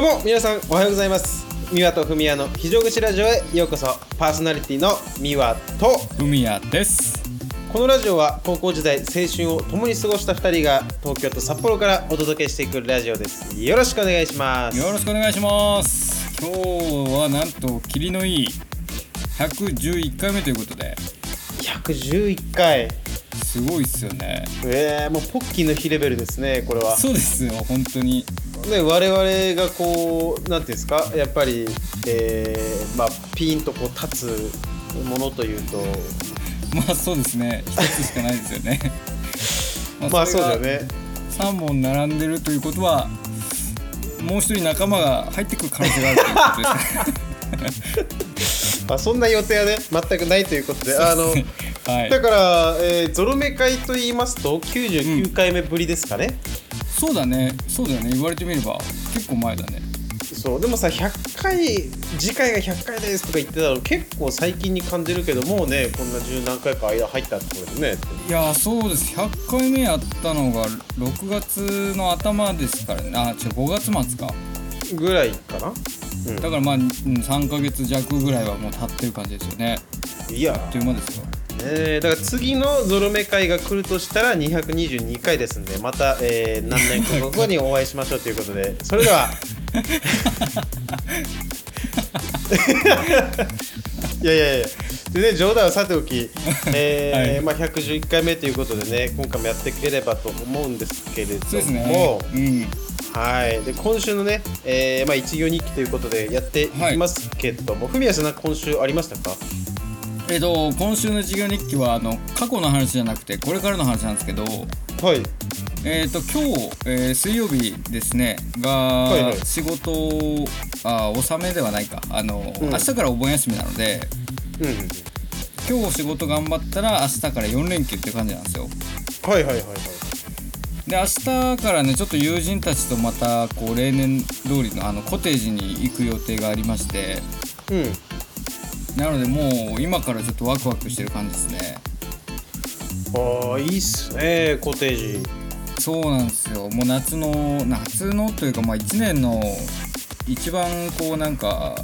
どうも皆さんおはようございます。三輪とふみやの非常口ラジオへようこそ。パーソナリティの三輪と。ふみやです。このラジオは高校時代青春を共に過ごした2人が東京と札幌からお届けしていくラジオです。よろしくお願いします。よろしくお願いします。今日はなんと霧のいい111回目ということで。111回すごいっすよね。えー、もうポッキーの日レベルですねこれは。そうですよ本当に。ね我々がこうなんていうんですかやっぱり、えー、まあピンとこう立つものというと。まあそうですね。一つしかないですよね。まあそうだよね。3本並んでるということはもう一人仲間が入ってくる可能性があるということです。まあそんな予定はね全くないということであの、はい、だから、えー、ゾロ目会と言いますと99回目ぶりですかね、うん、そうだね。そうだよね。言われてみれば結構前だね。そう。でもさ100回次回が100回ですとか言ってたの結構最近に感じるけどもうねこんな十何回か間入ったってことでね。いやそうです。100回目やったのが6月の頭ですからね。あ違う5月末か。ぐらいかな、うん、だからまあ3か月弱ぐらいはもう経ってる感じですよね。いやあっという間ですよえー、だから次のゾロ目会が来るとしたら222回ですんでまた、えー、何年か後にお会いしましょうということで それでは。いやいやいや。でね冗談はさておき、えー はい、まあ、111回目ということでね今回もやっていければと思うんですけれども、はい。で今週のね、えーまあ、一行日記ということでやっていきますけども、はい、文さん今週ありましたか？えっ、と今週の授業日記はあの過去の話じゃなくてこれからの話なんですけどはい。えっ、と今日、えー、水曜日ですねが、はいはい、仕事あ納めではないか。あの、うん、明日からお盆休みなので、うん、今日仕事頑張ったら明日から4連休って感じなんですよ。はいはいはいはい。で明日からねちょっと友人たちとまたこう例年通りのあのコテージに行く予定がありましてうんなのでもう今からちょっとワクワクしてる感じですね。ああいいっすねコテージ。そうなんですよ。もう夏の夏のというかまあ1年の一番こうなんかは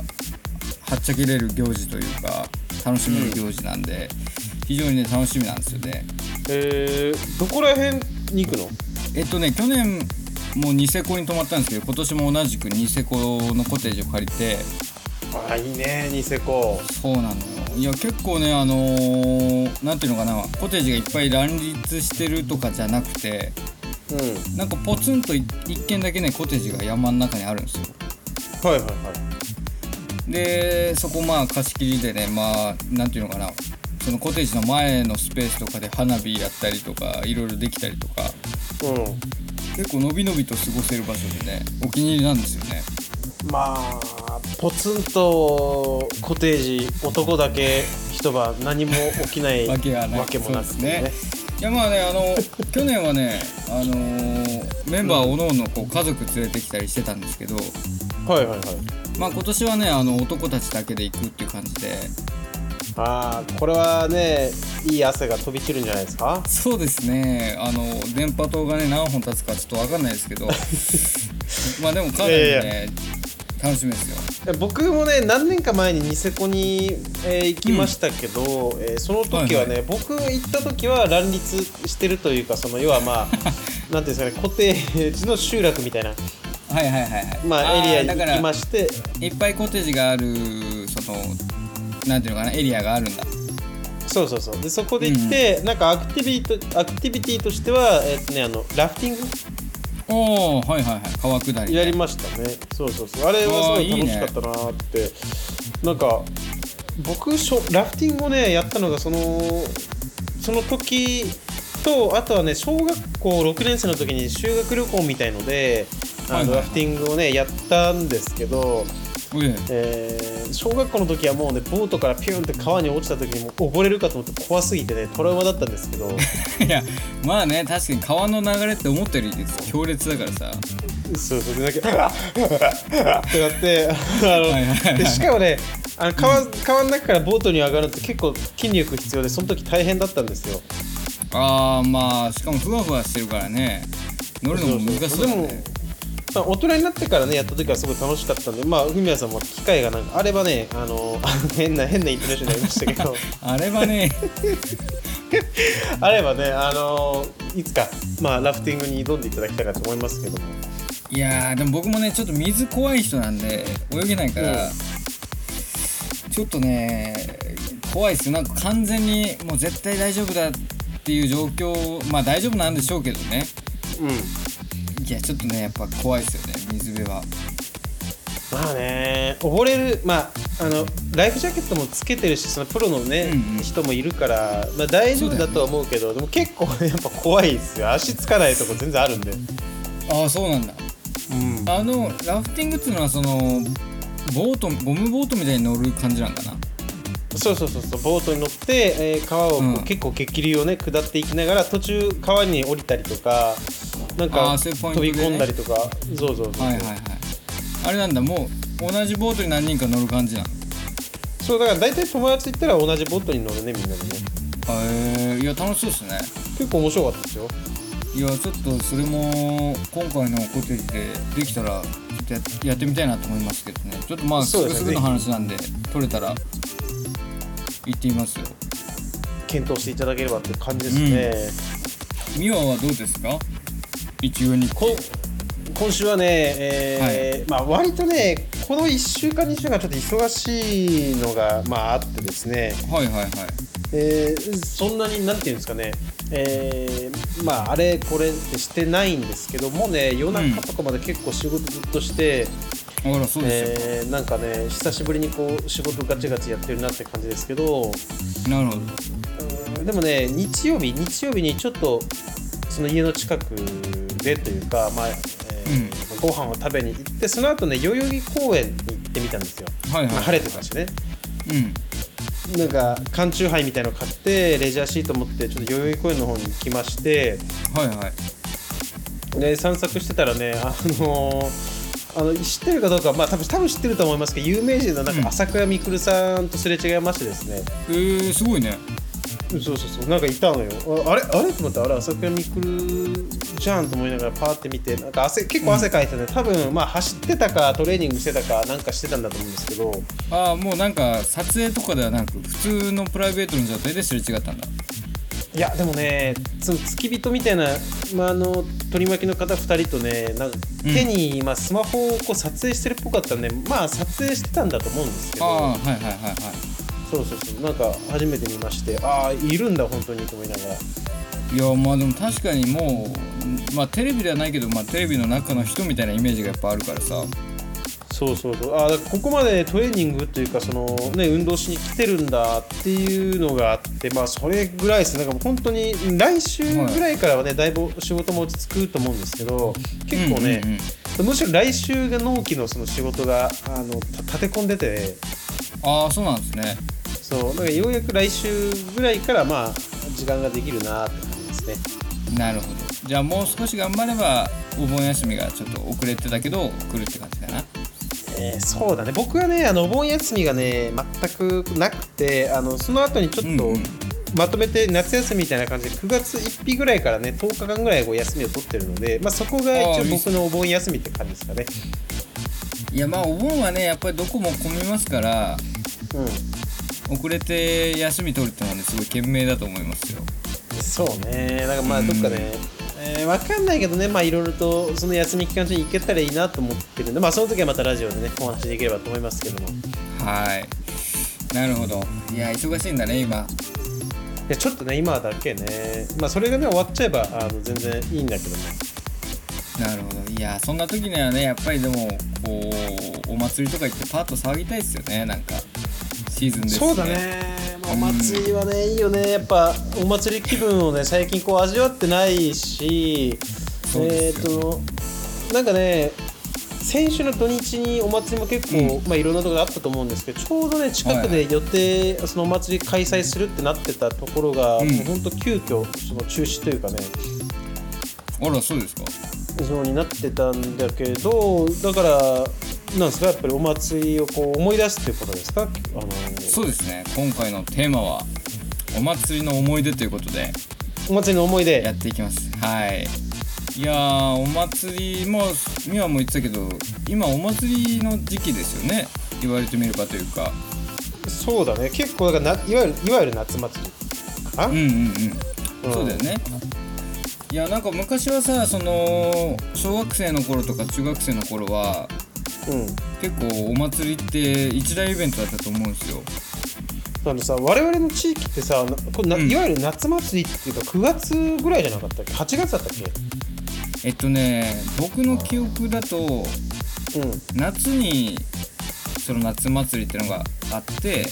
っちゃけれる行事というか楽しめる行事なんで、うん、非常にね楽しみなんですよね。えー、どこら辺に行くの？えっとね去年もうニセコに泊まったんですけど今年も同じくニセコのコテージを借りてあいいねニセコ。そうなのいや結構ねあのー、なんていうのかなコテージがいっぱい乱立してるとかじゃなくてうん。なんかポツンと一軒だけねコテージが山の中にあるんですよ。はいはいはい。でそこまあ貸し切りでねまあなんていうのかなそのコテージの前のスペースとかで花火やったりとかいろいろできたりとか、うん、結構のびのびと過ごせる場所でねお気に入りなんですよねまあポツンとコテージ男だけ一晩何も起きないわけがわけもなくてね。いやまあねあの 去年はねあのー、メンバーおのおのこう家族連れてきたりしてたんですけど、はいはいはい。まあ今年はねあの男たちだけで行くっていう感じで。ああこれはねいい汗が飛び散るんじゃないですか？そうですね。あの電波塔がね何本立つかちょっと分かんないですけど。まあでもかなりね、いやいや楽しみですよ。僕もね何年か前にニセコに、えー、行きましたけど、うん、えー、その時はね、はいはい、僕行った時は乱立してるというかその要はまあ なんていうんですかねコテージの集落みたいなはいはいはいはい。まあエリアに行きまして。いっぱいコテージがあるそのなんていうのかなエリアがあるんだ。そうそうそう。でそこで行って、うん、なんかアクティビティアクティビティとしては、えーとね、あのラフティングおおはいはいはい。川下り、ね、やりましたね。そうそうそう。あれはすごい楽しかったなって、ね、なんか僕しょラフティングをねやったのがそのその時とあとはね小学校6年生の時に修学旅行みたいのであの、ラフティングをねやったんですけどえー、小学校の時はもうねボートからピュンって川に落ちた時にも溺れるかと思って怖すぎてねトラウマだったんですけど。いやまあね確かに川の流れって思ったより強烈だからさ。そうそうでなんかってなってあの、でしかもねあの川川の中からボートに上がるって結構筋力必要でその時大変だったんですよ。ああまあしかもふわふわしてるからね。乗るのも難しそうだねまあ、大人になってからねやった時はすごい楽しかったんでまあ文也さんも機会がなんかあればねあの 変な変なイントネーションになりましたけど。あればね。あればねあのいつかまあラフティングに挑んでいただきたいかと思いますけども。いやでも僕もねちょっと水怖い人なんで泳げないから、うん、ちょっとね怖いっすなんか完全にもう絶対大丈夫だっていう状況まあ大丈夫なんでしょうけどね。うんいやちょっとねやっぱ怖いっすよね水辺は。まあね溺れるまああのライフジャケットもつけてるしそのプロのね、うんうん、人もいるから、まあ、大丈夫だとは思うけど、ね、でも結構やっぱ怖いですよ。足つかないとこ全然あるんで。ああそうなんだ。うん、あのラフティングっていうのはそのボートゴムボートみたいに乗る感じなんかなそうそうそうそうボートに乗って、えー、川を、うん、結構激流をね下っていきながら途中川に降りたりとかなんか飛び込んだりとか、そうそうそうはいはいはい。あれなんだもう同じボートに何人か乗る感じなの？そうだから大体友達行ったら同じボートに乗るねみんなでね。へえー、いや楽しそうですね。結構面白かったですよ。いやちょっとそれも今回のコテージでできたらやってみたいなと思いますけどね。ちょっとまあすぐすぐの話なんで取れたら行ってみますよ。検討していただければって感じですね。美和、うん、はどうですか？一応にこ今週はね、えー、はい、まあ割とねこの1週間2週間ちょっと忙しいのがまああってですね。はいはいはい。えー、そんなになんていうんですかね。えー、まああれこれってしてないんですけどもね夜中とかまで結構仕事ずっとして、うん、えー、なんかね久しぶりにこう仕事ガチガチやってるなって感じですけど。なるほど。でもね日曜日日曜日にちょっとその家の近くでというか、まあえー、うん、ご飯を食べに行ってその後ね代々木公園に行ってみたんですよ、はいはい、まあ、晴れてたしね。うん。なんか缶チューハイみたいの買ってレジャーシート持ってちょっと代々木公園の方に来まして。はいはい。で散策してたらねあのーあの知ってるかどうかまあ多分多分知ってると思いますけど有名人のなんか朝倉未来さんとすれ違いましてですね、うん、えー、すごいね。そうそうそう。なんかいたのよ。あれあれ？と思ってあれ朝倉未来じゃんと思いながらパーって見てなんか汗結構汗かいてね、うん、多分まあ走ってたかトレーニングしてたかなんかしてたんだと思うんですけど。ああもうなんか撮影とかではなく普通のプライベートの状態ですれ違ったんだいやでもねその付き人みたいな、まあ、あの取り巻きの方2人とねなんか手に、まあ、スマホをこう撮影してるっぽかったんでまあ撮影してたんだと思うんですけど。あはいはいはいはい。そうそうそう。なんか初めて見ましてああいるんだ本当にと思いながら。いやまあでも確かにもうまあテレビではないけど、まあ、テレビの中の人みたいなイメージがやっぱあるからさそうそうそう。あここまでトレーニングというかその、ね、運動しに来てるんだっていうのがあってまあそれぐらいですなんか本当に来週ぐらいからはね、はい、だいぶ仕事も落ち着くと思うんですけど結構ね、うんうんうん、むしろ来週が納期のその仕事があの立て込んでてああそうなんですね。そう。だからようやく来週ぐらいからまあ時間ができるなって感じですね。なるほど。じゃあもう少し頑張ればお盆休みがちょっと遅れてたけど来るって感じかなえー、そうだね。僕はねあのお盆休みがね全くなくてあのその後にちょっと、まとめて夏休みみたいな感じで9月1日ぐらいからね10日間ぐらいこう休みを取ってるので、まあ、そこが一応僕のお盆休みって感じですかね。いやまあお盆はねやっぱりどこも混みますからうん。遅れて休み取るってのはねすごい賢明だと思いますよ。そうね。なんかまあどっかね、えー、分かんないけどねまあいろいろとその休み期間中に行けたらいいなと思ってるんでまあその時はまたラジオでねお話しできればと思いますけども。はい。なるほど。いや忙しいんだね今。いやちょっとね今だけね。まあそれがね終わっちゃえばあの全然いいんだけどねなるほど。いやそんな時にはねやっぱりでもこうお祭りとか行ってパッと騒ぎたいですよねなんか。シーズンです、ね、そうだねお祭りはね、いいよね。やっぱお祭り気分をね最近こう味わってないしえっ、ー、となんかね先週の土日にお祭りも結構、うん、まあ、いろんなところあったと思うんですけどちょうどね近くで予定、はい、そのお祭り開催するってなってたところが、うん、もう本当急遽その中止というかね。あらそうですか。そうになってたんだけどだからなんですか？やっぱりお祭りをこう思い出すっていうことですか、あのー、そうですね。今回のテーマはお祭りの思い出ということで。お祭りの思い出。やっていきます。はい。いやーお祭りも美和も言ってたけど今お祭りの時期ですよね。言われてみればというか。そうだね。結構だからないわゆるいわゆる夏祭り。かな、うんうんうん、うん。そうだよね。いやなんか昔はさその小学生の頃とか中学生の頃はうん結構お祭りって一大イベントだったと思うんですよ。あのさ我々の地域ってさなこれなうん。いわゆる夏祭りっていうか9月ぐらいじゃなかったっけ？8月だったっえっとね僕の記憶だとけうん。夏にその夏祭りってのがあって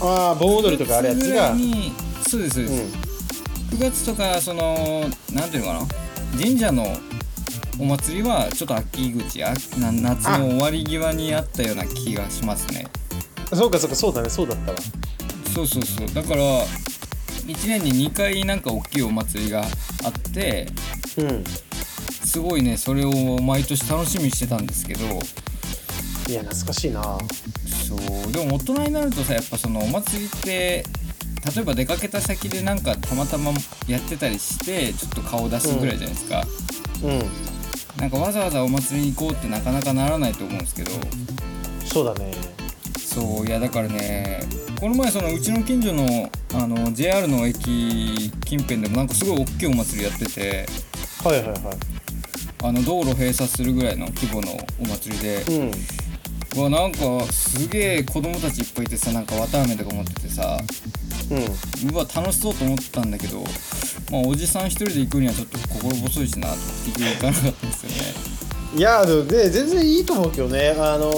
ああ盆踊りとかあるやつ9月ぐらがそうですそううです、ん。9月とかそのなんていうのかな？神社のお祭りはちょっと秋口あな夏の終わり際にあったような気がしますね。そうかそうかそうだねそうだったわ。そうそうそう。だから1年に2回なんか大きいお祭りがあってうん。すごいねそれを毎年楽しみにしてたんですけど。いや懐かしいな。そう。でも大人になるとさやっぱそのお祭りって例えば出かけた先でなんかたまたまやってたりしてちょっと顔出すぐらいじゃないですか、うんなんかわざわざお祭りに行こうってなかなかならないと思うんですけど。そうだね。そういやだからねこの前そのうちの近所のあの JR の駅近辺でもなんかすごい大きいお祭りやってて。はいはいはい。あの道路閉鎖するぐらいの規模のお祭りで、うん。うわなんかすげえ子供たちいっぱいいてさなんか綿あめとか持っててさ。うん。うわ楽しそうと思ったんだけどまあおじさん一人で行くにはちょっと心細いしなと思って行かなかったんでいやで全然いいと思うけどね。あの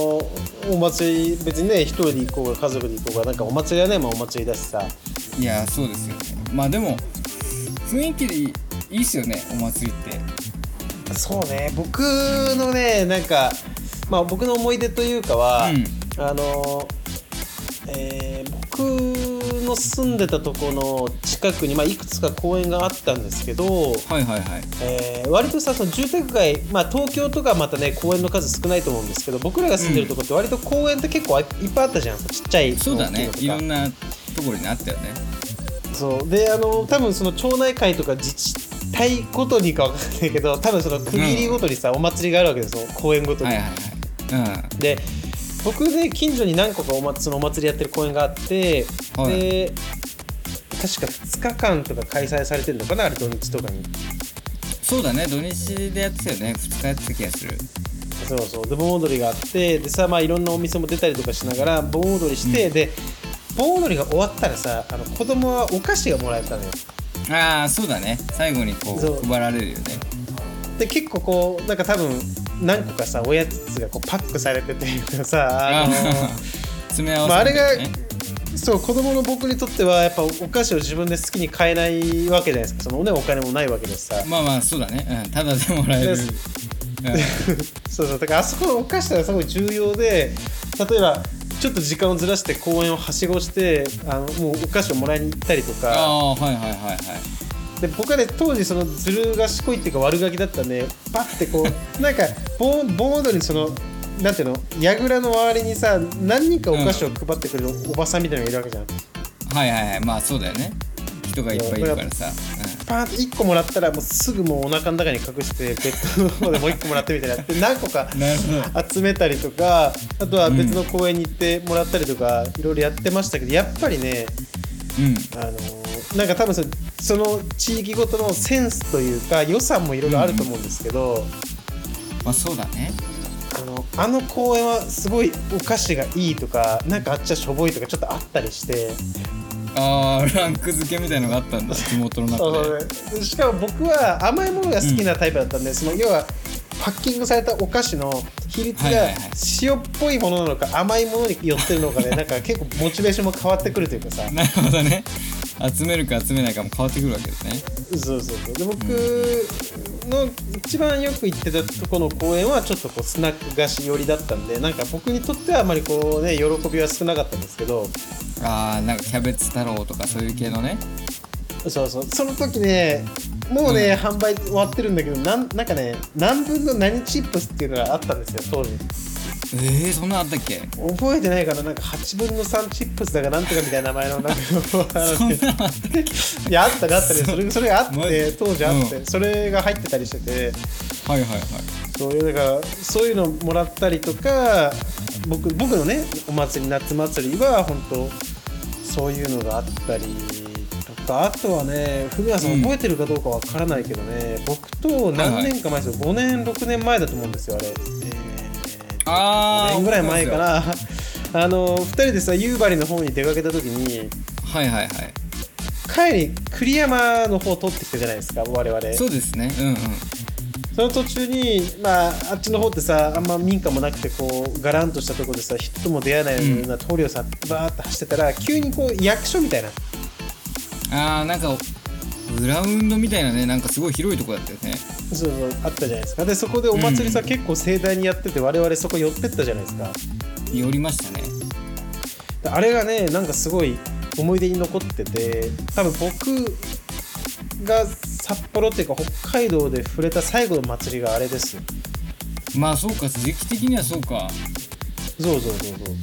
お祭り別にね一人で行こうが家族で行こうがなんかお祭りはね、まあ、お祭りだしさ。いやそうですよね。まあでも雰囲気でいいいいっすよねお祭りって。そうね。僕のねなんかまあ僕の思い出というかは、うん。あのえー僕の住んでたとこの近くに、まあ、いくつか公園があったんですけど、はいはいはい。えー割とさその住宅街、まあ、東京とかまたね公園の数少ないと思うんですけど僕らが住んでるとこって割と公園って結構いっぱいあったじゃん。ちっちゃいそうだね。いろんなところにあったよね。そう。であの多分その町内会とか自治体ごとにか分かんないけど多分その区切りごとにさ、お祭りがあるわけですよ。公園ごとに、はいはいはい。で僕ね近所に何個かお祭そのお祭りやってる公園があって、はい。で確か2日間とか開催されてるのかなあれ土日とかに。うんそうだね土日でやってたよね。2日やってた気がする。そうそう。で盆踊りがあってでさまあいろんなお店も出たりとかしながら盆踊りして、で盆踊りが終わったらさあの子供はお菓子がもらえたのよ。ああそうだね。最後にこそう。う配られるよね。で結構こうなんか多分何個かさおやつがこうパックされててさあの 詰め合わせまああれがそう子供の僕にとってはやっぱお菓子を自分で好きに買えないわけじゃないですか。そのねお金もないわけですさ。まあまあそうだね、うん、ただでもらえる、でうん。そうそう。だからあそこのお菓子がすごい重要で例えばちょっと時間をずらして公園をはしごしてあのもうお菓子をもらいに行ったりとあか。あはいはいはいはい。で僕はね当時そのずる賢いっていうか悪ガキだったんでパッてこうなんか盆盆踊りにそのなんていうの？櫓の周りにさ何人かお菓子を配ってくれるおばさんみたいなのがいるわけじゃん、はいはいはい。まあそうだよね。人がいっぱいいるからさ、パーンって1個もらったらもうすぐもうお腹の中に隠してベッドの方でもう1個もらってみたいな。で何個か 集めたりとかあとは別の公園に行ってもらったりとかいろいろやってましたけどやっぱりねうん。あのーなんか多分そのその地域ごとのセンスというか予算もいろいろあると思うんですけど、まあそうだねあの公園はすごいお菓子がいいとかなんかあっちはしょぼいとかちょっとあったりして。ああランク付けみたいのがあったんだ地元の中で。しかも僕は甘いものが好きなタイプだったんで、その要はパッキングされたお菓子の比率が塩っぽいものなのか甘いものに寄ってるのかで、なんか結構モチベーションも変わってくるというかさ。なるほどね集めるか集めないかも変わってくるわけですね。そうそうそう。で僕の一番よく行ってたとこの公園はちょっとこうスナック菓子寄りだったんでなんか僕にとってはあまりこうね喜びは少なかったんですけど。ああなんかキャベツ太郎とかそういう系のね。そうそう。その時ねもうね、うん。販売終わってるんだけどなんなんかね何分の何チップスっていうのがあったんですよ当時えー、そんなあったっけ？覚えてないかななんか8分の3チップスだかなんとかみたいな名前のなんか いやあったがあったね。それそれがあって当時あって、うん、それが入ってたりしてて。はいはいはい。そういうだからそういうのもらったりとか僕僕のねお祭り夏祭りは本当そういうのがあったりとかあとはね文也さん覚えてるかどうかわからないけどね、うん、僕と何年か前ですよ、はいはい、5年6年前だと思うんですよあれ、えー、あ5年ぐらい前かなあの2人でさ夕張の方に出かけた時にはいはいはい。帰り栗山の方取ってきたじゃないですか我々。そうですね。うんうん。その途中に、まあ、あっちの方ってさあんま民家もなくてこうガランとしたところでさ人とも出会えないような通りをさ、バーッと走ってたら急にこう役所みたいな。あーなんかグラウンドみたいなねなんかすごい広いとこだったよね。そうそうあったじゃないですか。でそこでお祭りさ、うん、結構盛大にやってて我々そこ寄ってったじゃないですか。寄りましたね。あれがねなんかすごい思い出に残ってて多分僕が札幌っていうか北海道で触れた最後の祭りがあれですまあそうか時期的にはそうか。そうそうそうそう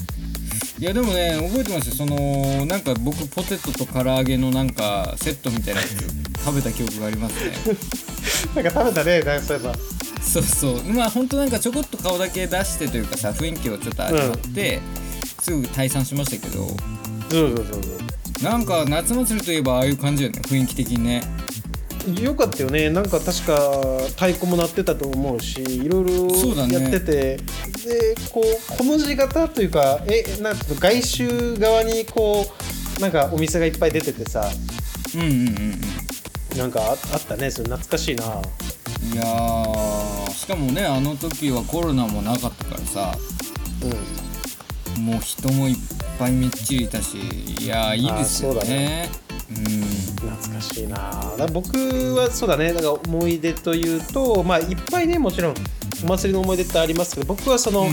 いやでもね覚えてますよ。そのなんか僕ポテトと唐揚げのなんかセットみたいなやつ食べた記憶がありますね。なんか食べたねそういえば。そうそう。まあほんとなんかちょこっと顔だけ出してというかさ雰囲気をちょっと味わって、うん、すぐ退散しましたけど。そうそうそうそう。なんか夏祭りといえばああいう感じよね雰囲気的にねよかったよね。なんか確か太鼓も鳴ってたと思うしいろいろやってて、ね、でこうこの字型というかえなんか外周側にこうなんかお店がいっぱい出ててさ。うんうんうんうん。なんかああったね。それ懐かしいな。いやしかもねあの時はコロナもなかったからさ、うん、もう人もいっぱいみっちりいたしいやいいですよね懐かしいな。だ僕はそうだね。だから思い出というとまあいっぱいねもちろんお祭りの思い出ってありますけど僕はその、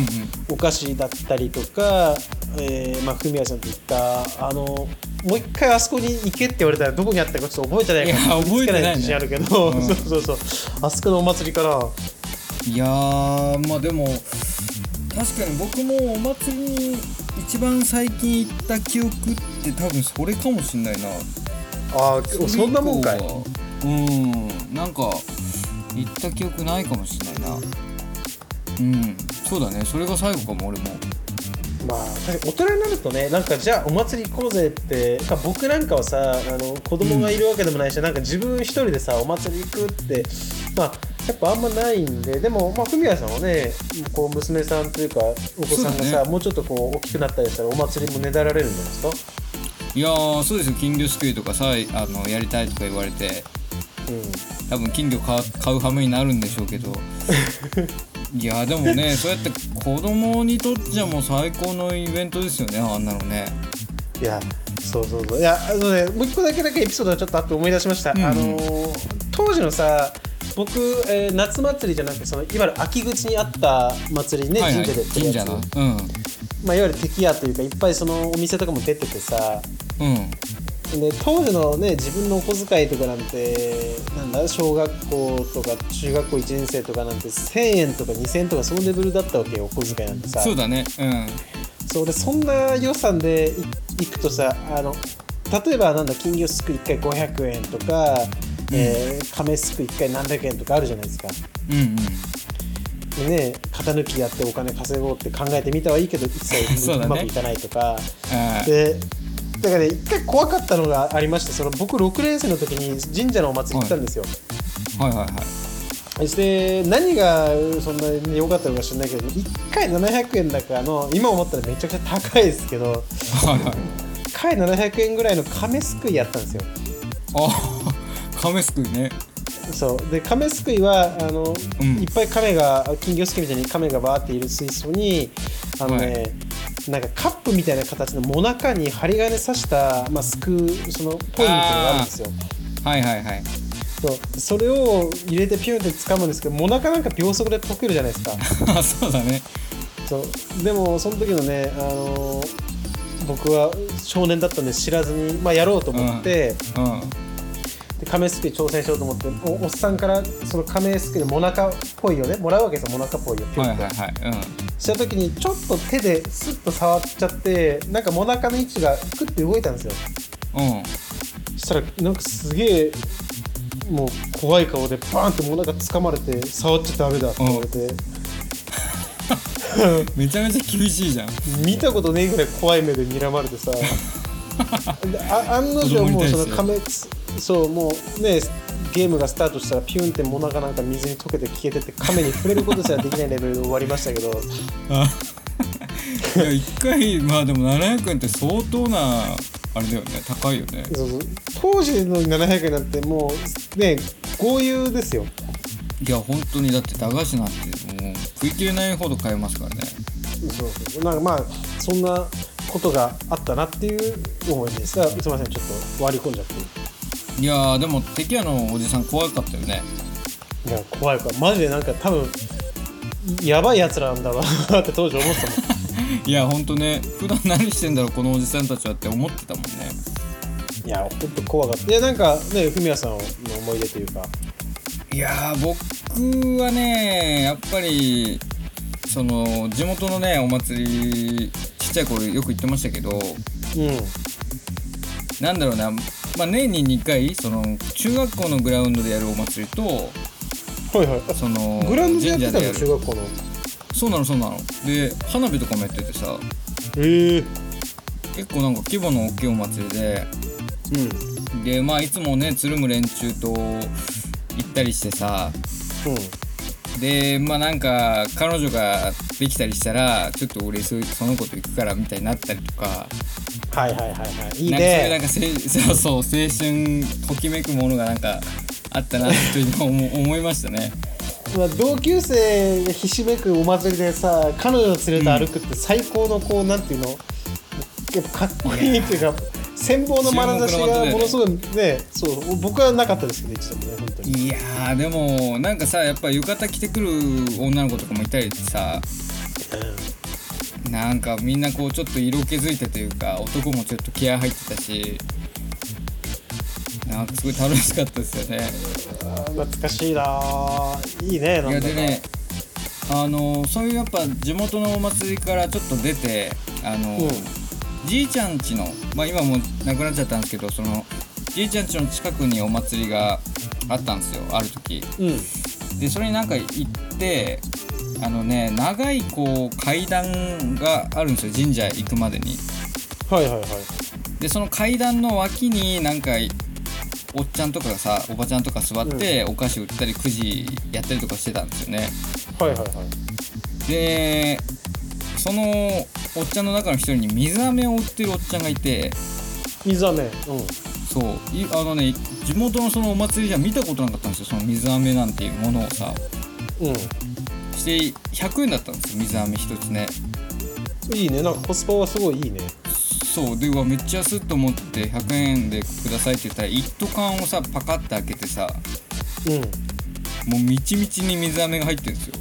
お菓子だったりとか、えー、まあ文也さんと言ったあのもう一回あそこに行けって言われたらどこにあったかちょっと覚えてないから覚えてない、自信あるけど、うん、そうそうそう。あそこのお祭りから。いやまあでも確かに僕もお祭りに一番最近行った記憶って多分それかもしんないなああそんなもんかい。うん。なんか行った記憶ないかもしれないな。うん。そうだね。それが最後かも俺も。まあ大人になるとねなんかじゃあお祭り行こうぜって僕なんかはさあの子供がいるわけでもないし、うん、なんか自分一人でさお祭り行くってまあやっぱあんまないんででもまあ文也さんはねこう娘さんというかお子さんがさ、ね、もうちょっとこう大きくなったりしたらお祭りもねだられるんじゃないですか？いやそうですよ。金魚すくいとかさあのやりたいとか言われて、うん、多分金魚買買う羽目になるんでしょうけど。いやでもねそうやって子供にとっちゃもう最高のイベントですよねあんなのね。いやそうそうそう。いやあのねもう一個だけだけエピソードがちょっとあって思い出しました、うん、あの当時のさ僕、えー、夏祭りじゃなくてそのいわゆる秋口にあった祭りね、はいはい、神社でってやつ。神社の、うん。まあ、いわゆる敵屋というかいっぱいそのお店とかも出ててさ、うん、で当時のね自分のお小遣いとかなんてなんだ小学校とか中学校1年生とかなんて1000円とか2000円とかそのレベルだったわけよお小遣いなんてさ。そうだね。うん。そうでそんな予算で行くとさあの例えばなんだ金魚すく1回500円とか、うん、えー、亀すく1回何百円とかあるじゃないですか。うんうん。でね型抜きやってお金稼ごうって考えてみたはいいけど一切 うまくいかないとか、ね、でだからね一回怖かったのがありましてその僕6年生の時に神社のお祭り行ったんですよ。はい、はい、はい。そして何がそんなに良かったのか知らないけど1回700円だかの今思ったらめちゃくちゃ高いですけど、はい。はい、1回700円ぐらいの亀すくいやったんですよ。あ亀すくいね。そう。で亀すくいはあの、うん、いっぱい亀が金魚すくいみたいに亀がバーっている水槽にあのね、はい、なんかカップみたいな形のもなかに針金刺した、まあ、すくうそのポイントがあるんですよ。はいはいはい。そう。それを入れてピュンって掴むんですけどもなかなんか秒速で溶けるじゃないですか。あ そうだね。そう。でもその時のね、あのー、僕は少年だったんで知らずに、まあ、やろうと思って、うん、うんで亀すくい挑戦しようと思っておおっさんからその亀すくいのモナカっぽいよね。もらうわけですよモナカっぽいよピュはいッて、はいはいした時にちょっと手ですっと触っちゃってなんかモナカの位置がクッて動いたんですよ。うん。したらなんかすげえもう怖い顔でバーンってモナカ掴まれて触っちゃダメだって言われて、めちゃめちゃ厳しいじゃん。見たことねえぐらい怖い目で睨まれてさ。であ案の定もうその亀そうもうねゲームがスタートしたらピュンってモナカなんか水に溶けて消えてって亀に触れることすらできないレベルで終わりましたけど。あいや1回まあでも700円って相当なあれだよね高いよね。そうそう当時の700円なんてもうね豪遊ですよ。いや本当にだって駄菓子なんてもう食い切れないほど買えますからね。そうそうなんかまあそんなことがあったなっていう思いです。がすいませんちょっと割り込んじゃっていやーでも敵屋のおじさん怖かったよね。いや怖い怖い。マジでなんか多分やばいやつらなんだろうなって当時思ってたもん。いやほんとね普段何してんだろうこのおじさんたちはって思ってたもんね。いやほんと怖かった。いやなんかねフミヤさんの思い出というか。いやー僕はねやっぱりその地元のねお祭りちっちゃい頃よく行ってましたけどうん。なんだろうな、まあ、年に2回その中学校のグラウンドでやるお祭りとはいはい。あそのグラウンドでやってたの？中学校の。そうなのそうなの。で花火とかもやっててさ。へえ。結構なんか規模の大きいお祭りで。うん。でまあいつもねつるむ連中と行ったりしてさ。うん。でまあなんか彼女ができたりしたらちょっと俺そその子と行くからみたいになったりとかはいはいはいはい。いいなんかそなんねかせそうそう青春ときめくものがなんかあったなというのを思思いましたね。まあ、同級生でひしめくお祭りでさ彼女を連れて歩くって最高のこうなんていうの？やっぱかっこいいっていうか 羨望の眼差しがものすごいねそう僕はなかったですけど一度もね本当に。いやーでもなんかさやっぱ浴衣着てくる女の子とかもいたりさなんかみんなこうちょっと色気づいてというか男もちょっと気合入ってたしなんかすごい楽しかったですよね。懐かしいな。ーいいねなんだか。いやでねあのそういうやっぱ地元のお祭りからちょっと出てあの、うん。じいちゃん家のまあ今もうなくなっちゃったんですけどそのじいちゃん家の近くにお祭りがあったんですよある時。うん。でそれになんか行ってあのね長いこう階段があるんですよ神社行くまでに。はいはいはい。でその階段の脇になんかおっちゃんとかがさおばちゃんとか座ってお菓子売ったりくじやったりとかしてたんですよね。はいはいはい。でそのおっちゃんの中の一人に水飴を売ってるおっちゃんがいて。水飴。うん。そう。いあのね地元のそのお祭りじゃ見たことなかったんですよその水飴なんていうものをさ。うして100円だったんですよ水飴一つね。んいいねなんかコスパはすごいいいね。そうでうわめっちゃ安っと思って100円でくださいって言ったら一斗缶をさパカッて開けてさうん。もうみちみちに水飴が入ってるんですよ。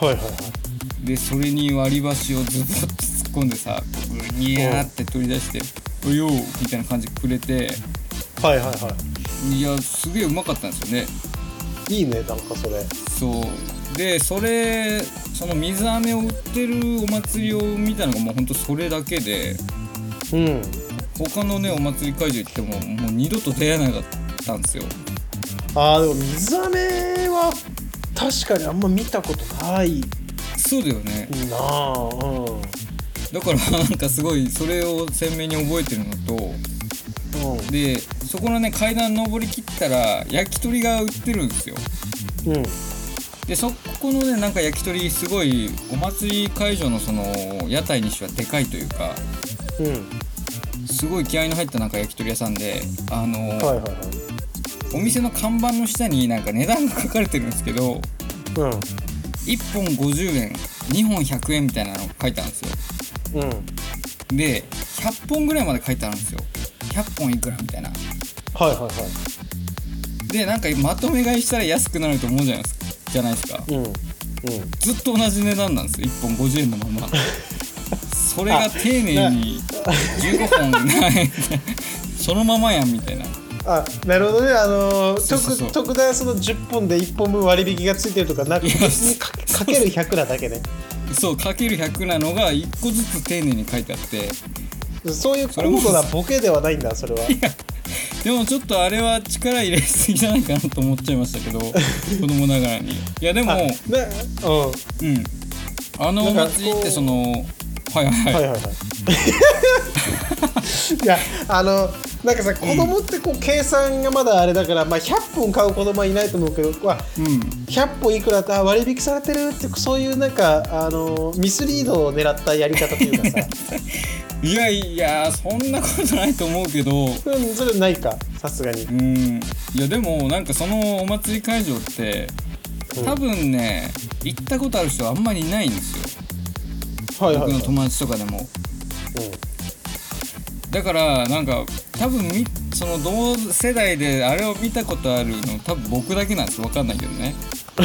はいはいはい。でそれに割り箸をズボッと突っ込んでさニヤーって取り出して「およー」みたいな感じでくれて。はいはいはいやすげえうまかったんですよね。いいねなんかそれ。そうでそれその水飴を売ってるお祭りを見たのがもうほんとそれだけでうん。他のねお祭り会場行ってももう二度と出会えなかったんですよ。あーでも水飴は確かにあんま見たことない。そうだよね。なあうん。だからなんかすごいそれを鮮明に覚えてるのとうん。でそこのね階段登りきったら焼き鳥が売ってるんですよ。うんでそこのねなんか焼き鳥すごいお祭り会場のその屋台にしてはでかいというかうん。すごい気合いの入ったなんか焼き鳥屋さんであの、はいはいはい。お店の看板の下になんか値段が書かれてるんですけどうん。1本50円2本100円みたいなのが書いてあるんですよ。うん。で100本ぐらいまで書いてあるんですよ。100本いくらみたいな。はいはいはい。でなんかまとめ買いしたら安くなると思うじゃないですかじゃないですか。うん。うん。ずっと同じ値段なんですよ。1本50円のまま。それが丁寧に15本ないそのままやんみたいな。あなるほどね。あのー特特段その10本で1本分割引がついてるとかなくいや別にかかける100なだけねそうかける100なのが1個ずつ丁寧に書いてあって。そういう高度なボケではないんだそれはでもちょっとあれは力入れすぎじゃないかなと思っちゃいましたけど 子供ながらに。いやでもうん。うん。あのお祭りってそのはいはいはい。い、ははいはい。いやあのなんかさ子供ってこう計算がまだあれだから、まあ、100本買う子供はいないと思うけどわうん。100本いくらだあ割引されてるってそういうなんかあのミスリードを狙ったやり方というかさ いやいやそんなことないと思うけど。うんそれないかさすがに。うん。いやでもなんかそのお祭り会場ってうん。多分ね行ったことある人はあんまりいないんですよ。はいはいはい、僕の友達とかでも。だからなんか多分みその同世代であれを見たことあるの多分僕だけなんです。分かんないけどね。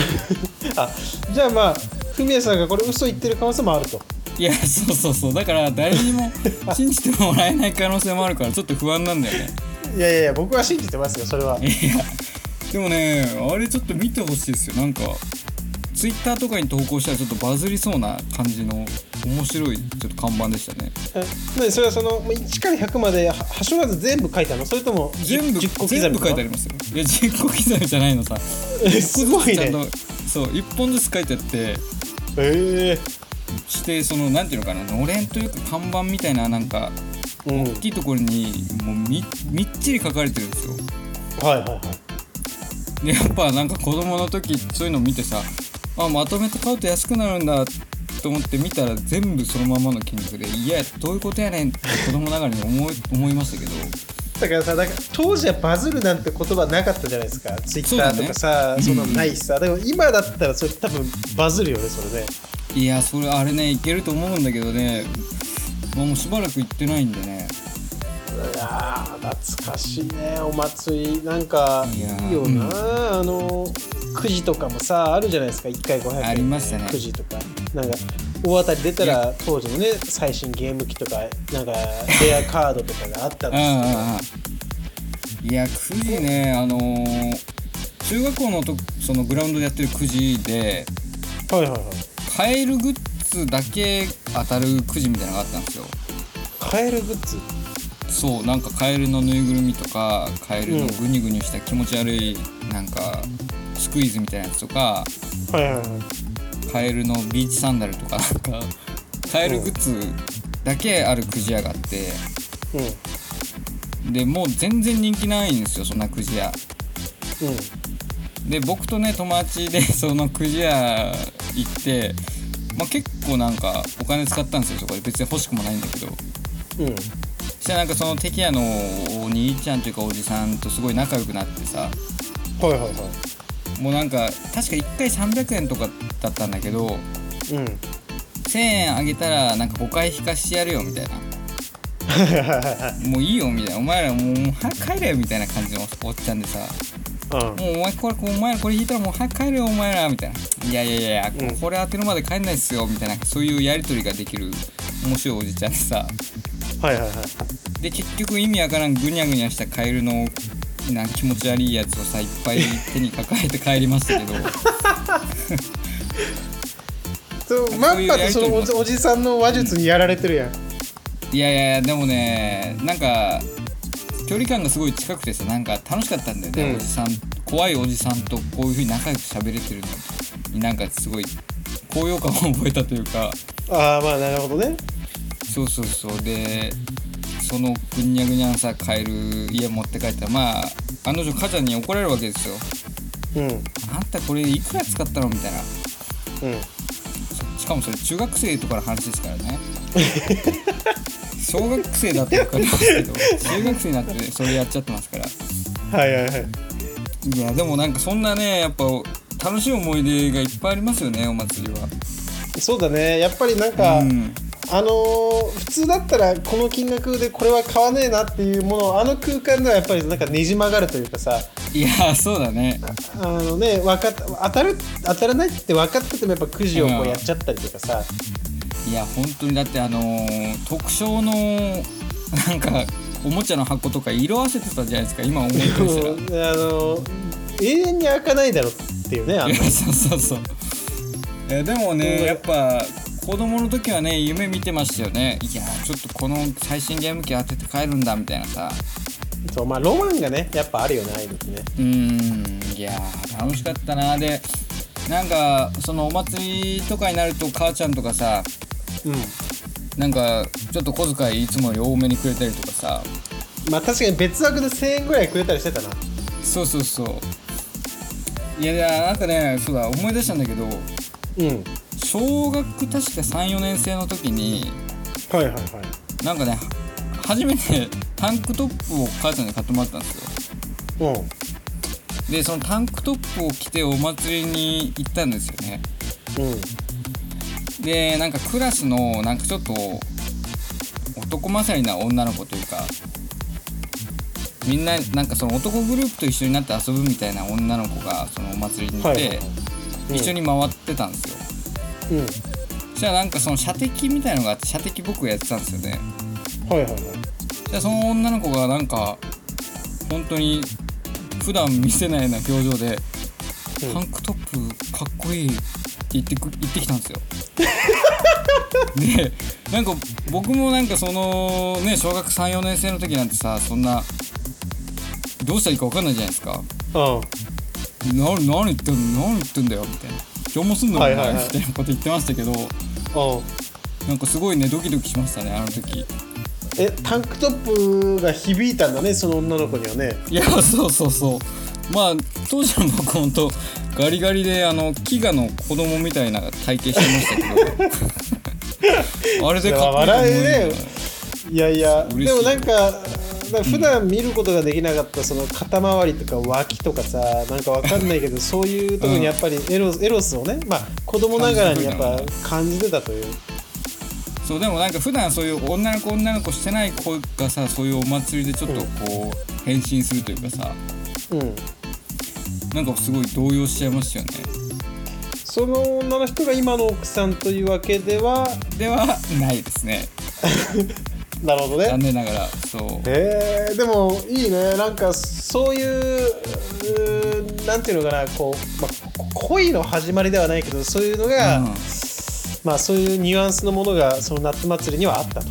うん、あじゃあまあフミヤさんがこれ嘘言ってる可能性もあるといやそうそうそう。だから誰にも 信じてもらえない可能性もあるからちょっと不安なんだよね。いやいやいや僕は信じてますよそれは。いやでもねあれちょっと見てほしいですよ。なんかツイッターとかに投稿したらちょっとバズりそうな感じの面白いちょっと看板でしたね。え何それはそのもう1から100までは端折らず全部書いてあるの？それとも全部10個刻み全部書いてありりますよ。いや10個刻みじゃないのさ。すごいね。そう1本ずつ書いてあって。えしてそのなんていうのかなのれんというか看板みたいななんか大きいところにもうみみっちり書かれてるんですよ。はいはいはい。でやっぱなんか子供の時そういうの見てさあまとめて買うと安くなるんだと思って見たら全部そのままの金額でいやどういうことやねんって子供ながらに思い 思いましたけど。だからさだから当時はバズるなんて言葉なかったじゃないですか。ツイッターとかさそ,、ね。んなないしさ、でも今だったらそれ多分バズるよねそれねいやそれあれねいけると思うんだけどね、まあ、もうしばらく行ってないんでね。いやー懐かしいねお祭り。なんかいいいよな、あのくじとかもさあるじゃないですか。1回500円。ありましたね。くじとか。なんか大当たり出たら当時のね最新ゲーム機とかなんかレアカードとかがあったんですうんうんうん。いやくじねあのー中学校のとそのグラウンドでやってるくじでけどはいはいはいカエルグッズだけ当たるくじみたいなのがあったんですよ。カエルグッズ？そうなんかカエルのぬいぐるみとかカエルのグニュグニュした気持ち悪いなんかスクイーズみたいなやつとかはいはいはい。カエルのビーチサンダルとかなんかカエルグッズだけあるくじ屋があって。うん。でもう全然人気ないんですよそんなくじ屋。うん。で僕とね友達でそのくじ屋行って、まあ、結構なんかお金使ったんですよそこで。別に欲しくもないんだけど。うん。そしたらなんかその敵屋のお兄ちゃんというかおじさんとすごい仲良くなってさ。はいはいはい。もうなんか確か1回300円とかだったんだけどうん。1000円あげたらなんか5回引かしてやるよみたいな。もういいよみたいな。お前らもう帰れよみたいな感じのおっちゃんでさ。うんもうお前これお前らこれ引いたらもう早く帰れよお前らみたいな。いやいやいやうん。これ当てるまで帰んないっすよみたいなそういうやり取りができる面白いおじちゃんでさ。はいはいはい。で結局意味わからんぐにゃぐにゃしたカエルのなんか気持ち悪いやつをさいっぱい手に抱えて帰りましたけど。そうまんまとそのおじさんの話術にやられてるやん、いやいやいやでもねなんか距離感がすごい近くてさなんか楽しかったんだよね、うん。おじさん怖いおじさんとこういうふうに仲良く喋れてるのになんかすごい高揚感を覚えたというか。ああまあなるほどね。そうそうそう。でそのぐにゃぐにゃのさカエル家持って帰ったらまあ案の定母ちゃんに怒られるわけですよ。うん。うんあんたこれいくら使ったの？みたいな。しかもそれ中学生とかの話ですからね 小学生だと分かりますけど 中学生になってそれやっちゃってますから。はいはいはい。いやでもなんかそんなねやっぱ楽しい思い出がいっぱいありますよねお祭りは。そうだね。やっぱりなんか、うん。あのー普通だったらこの金額でこれは買わねえなっていうものをあの空間ではやっぱりなんかねじ曲がるというかさ。いやそうだね。あのねわかっ当たる当たらないって分かっててもやっぱくじをこうやっちゃったりとかさ、いや本当にだってあのー特賞の なんかおもちゃの箱とか色あせてたじゃないですか今思い出したら。あの永遠に開かないだろっていうねあの。そうそうそう。えでもねやっぱ子供の時はね夢見てましたよね。いやちょっとこの最新ゲーム機当てて帰るんだみたいなさ。そうまあロマンがねやっぱあるよねああいうのね。うんいや楽しかったな。でなんかそのお祭りとかになると母ちゃんとかさうんなんかちょっと小遣いいつもより多めにくれたりとかさ。まあ確かに別枠で1000円ぐらいくれたりしてたな。そうそうそう。いやいやなんかねそうだ思い出したんだけどうん。小学確か34年生の時にはいはいはい。なんかね初めてタンクトップを母ちゃんに買ってもらったんですよ。うん。でそのタンクトップを着てお祭りに行ったんですよね。うんでなんかクラスのなんかちょっと男勝りな女の子というかみんななんかその男グループと一緒になって遊ぶみたいな女の子がそのお祭りにいて、はいはい。うん、一緒に回ってたんですよ、うん、そしたらなんかその射的みたいのがあって射的僕がやってたんですよね。はいはいはい。じゃその女の子がなんか本当に普段見せないような表情で、うん、タンクトップかっこいいって言ってく言ってきたんですよ。でなんか僕もなんかそのね小学34年生の時なんてさそんなどうしたらいいか分かんないじゃないですか。うん。な何言ってんの何言ってんだよみたいな。今日もすんの、みたいなこと言ってましたけど。なんかすごいねドキドキしましたねあの時。えタンクトップが響いたんだねその女の子にはね。いやそうそうそうまあ当時の僕本当ガリガリであの飢餓の子供みたいな体型してましたけど。あれでかっこいいねいやいやでもなんか普段見ることができなかったその肩周りとか脇とかさなんかわかんないけど そういうところにやっぱりエロ,、エロスをねまあ子供ながらにやっぱ感じてたという。そうでもなんか普段そういう女の子女の子してない子がさそういうお祭りでちょっとこう、変身するというかさ、うん、なんかすごい動揺しちゃいますよね。その女の人が今の奥さんというわけではではないですね。なるほどね。残念ながらそう。へえー、でもいいね。なんかそういうなんていうのかな。こう、まあ、恋の始まりではないけどそういうのが、うん、まあそういうニュアンスのものがその夏祭りにはあったと。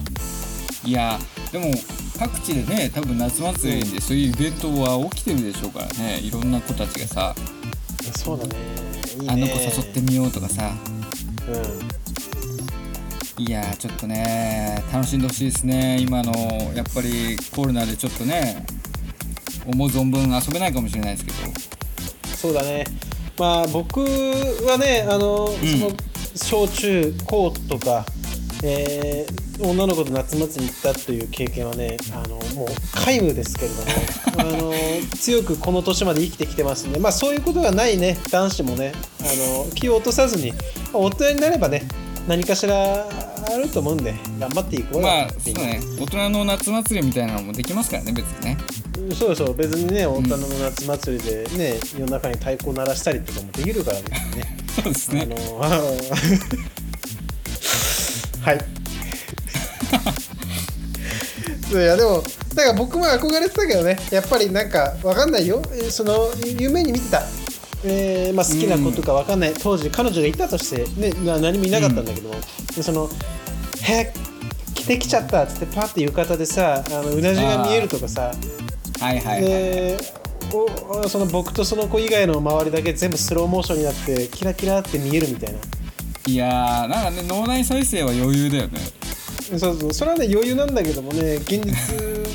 いやでも各地でね多分夏祭りでそういうイベントは起きてるでしょうからね。いろんな子たちがさ。そうだね。いいね。あの子誘ってみようとかさ。うん。いやちょっとね楽しんでほしいですね。今のやっぱりコロナでちょっとね思う存分遊べないかもしれないですけど。そうだね。まあ僕はねあの、うん、その小中高とか、えー、女の子と夏祭り行ったという経験はねあのもう皆無ですけれども あの強くこの年まで生きてきてますんで、まあ、そういうことがないね男子もねあの気を落とさずに、まあ、大人になればね何かしらあると思うんで頑張っていこうまあそうね。大人の夏祭りみたいなのもできますからね別にね。そうそう。別にね大人の夏祭りでね、うん、夜中に太鼓鳴らしたりとかもできるからね。そうですね。あの はいいやでもだから僕も憧れてたけどね。やっぱりなんかわかんないよ。その夢に見てた。えーまあ、好きな子とか分かんない、うん、当時彼女がいたとして、ね、何もいなかったんだけど、うん、その「へ着てきちゃった」っつってパッて浴衣でさあのうなじが見えるとかさ。はいはい、その僕とその子以外の周りだけ全部スローモーションになってキラキラって見えるみたいな。いやーなんかね脳内再生は余裕だよねそうそうそれはね余裕なんだけどもね現実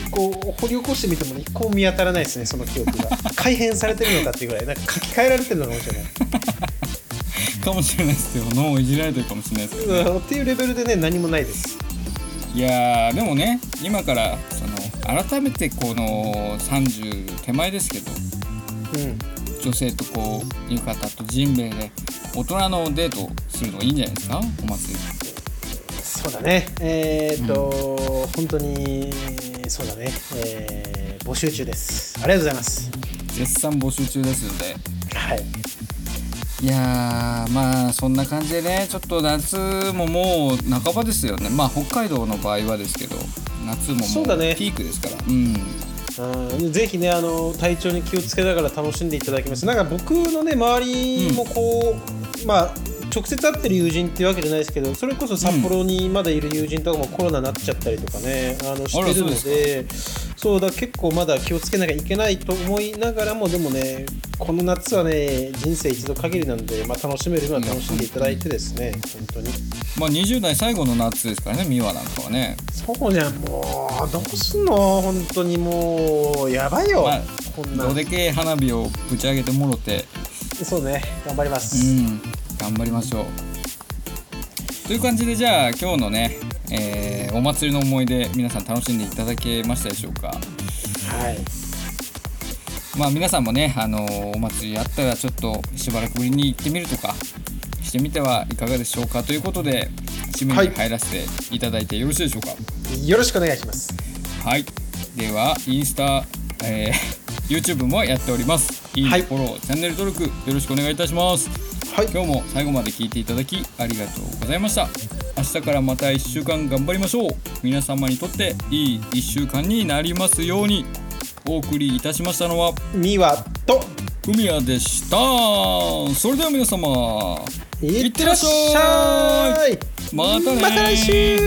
こう掘り起こしてみても、ね、一個も見当たらないですねその記憶が。改変されてるのかっていうぐらいなんか書き換えられてるのかもしれない。かもしれないですよ。脳をいじられてるかもしれないですけど、ね、っていうレベルでね何もないです。いやでもね今からその改めてこの30手前ですけど、うん、女性とこう浴衣とジンベエで大人のデートするのがいいんじゃないですか？お祭りそうだね。えー、っと、うん、本当にそうだね、えー、募集中です。ありがとうございます。絶賛募集中ですのではい。いやまあそんな感じでねちょっと夏ももう半ばですよね。まあ北海道の場合はですけど夏ももそうピークですから。うん。うんぜひねあの体調に気をつけながら楽しんでいただきます。なんか僕のね周りもこう、まあ直接会ってる友人っていうわけじゃないですけどそれこそ札幌にまだいる友人とかもコロナになっちゃったりとかねあのしてるのでそうだ結構まだ気をつけなきゃいけないと思いながらもでもねこの夏はね人生一度限りなんで、まあ、楽しめるのは楽しんでいただいてですね本当に。まあ20代最後の夏ですからね美和なんかはね。そうじゃんもうどうすんの？本当にもうやばいよ、まあこんなどでけえ花火をぶち上げてもろて。そうね頑張りまうす、ん頑張りましょう。という感じでじゃあ今日のね、えーお祭りの思い出皆さん楽しんでいただけましたでしょうか？はい。まあ皆さんもね、あのーお祭りあったらちょっとしばらくぶりに行ってみるとかしてみてはいかがでしょうか？ということで締めに入らせていただいてよろしいでしょうか？よろしくお願いします。はい、ではインスタ、えー YouTube もやっております。いいね、はいフォローチャンネル登録よろしくお願いいたしますはい。今日も最後まで聞いていただきありがとうございました。明日からまた1週間頑張りましょう。皆様にとっていい1週間になりますようにお送りいたしましたのはミワとふみやでした。それでは皆様いってらっしゃい。またねまた来週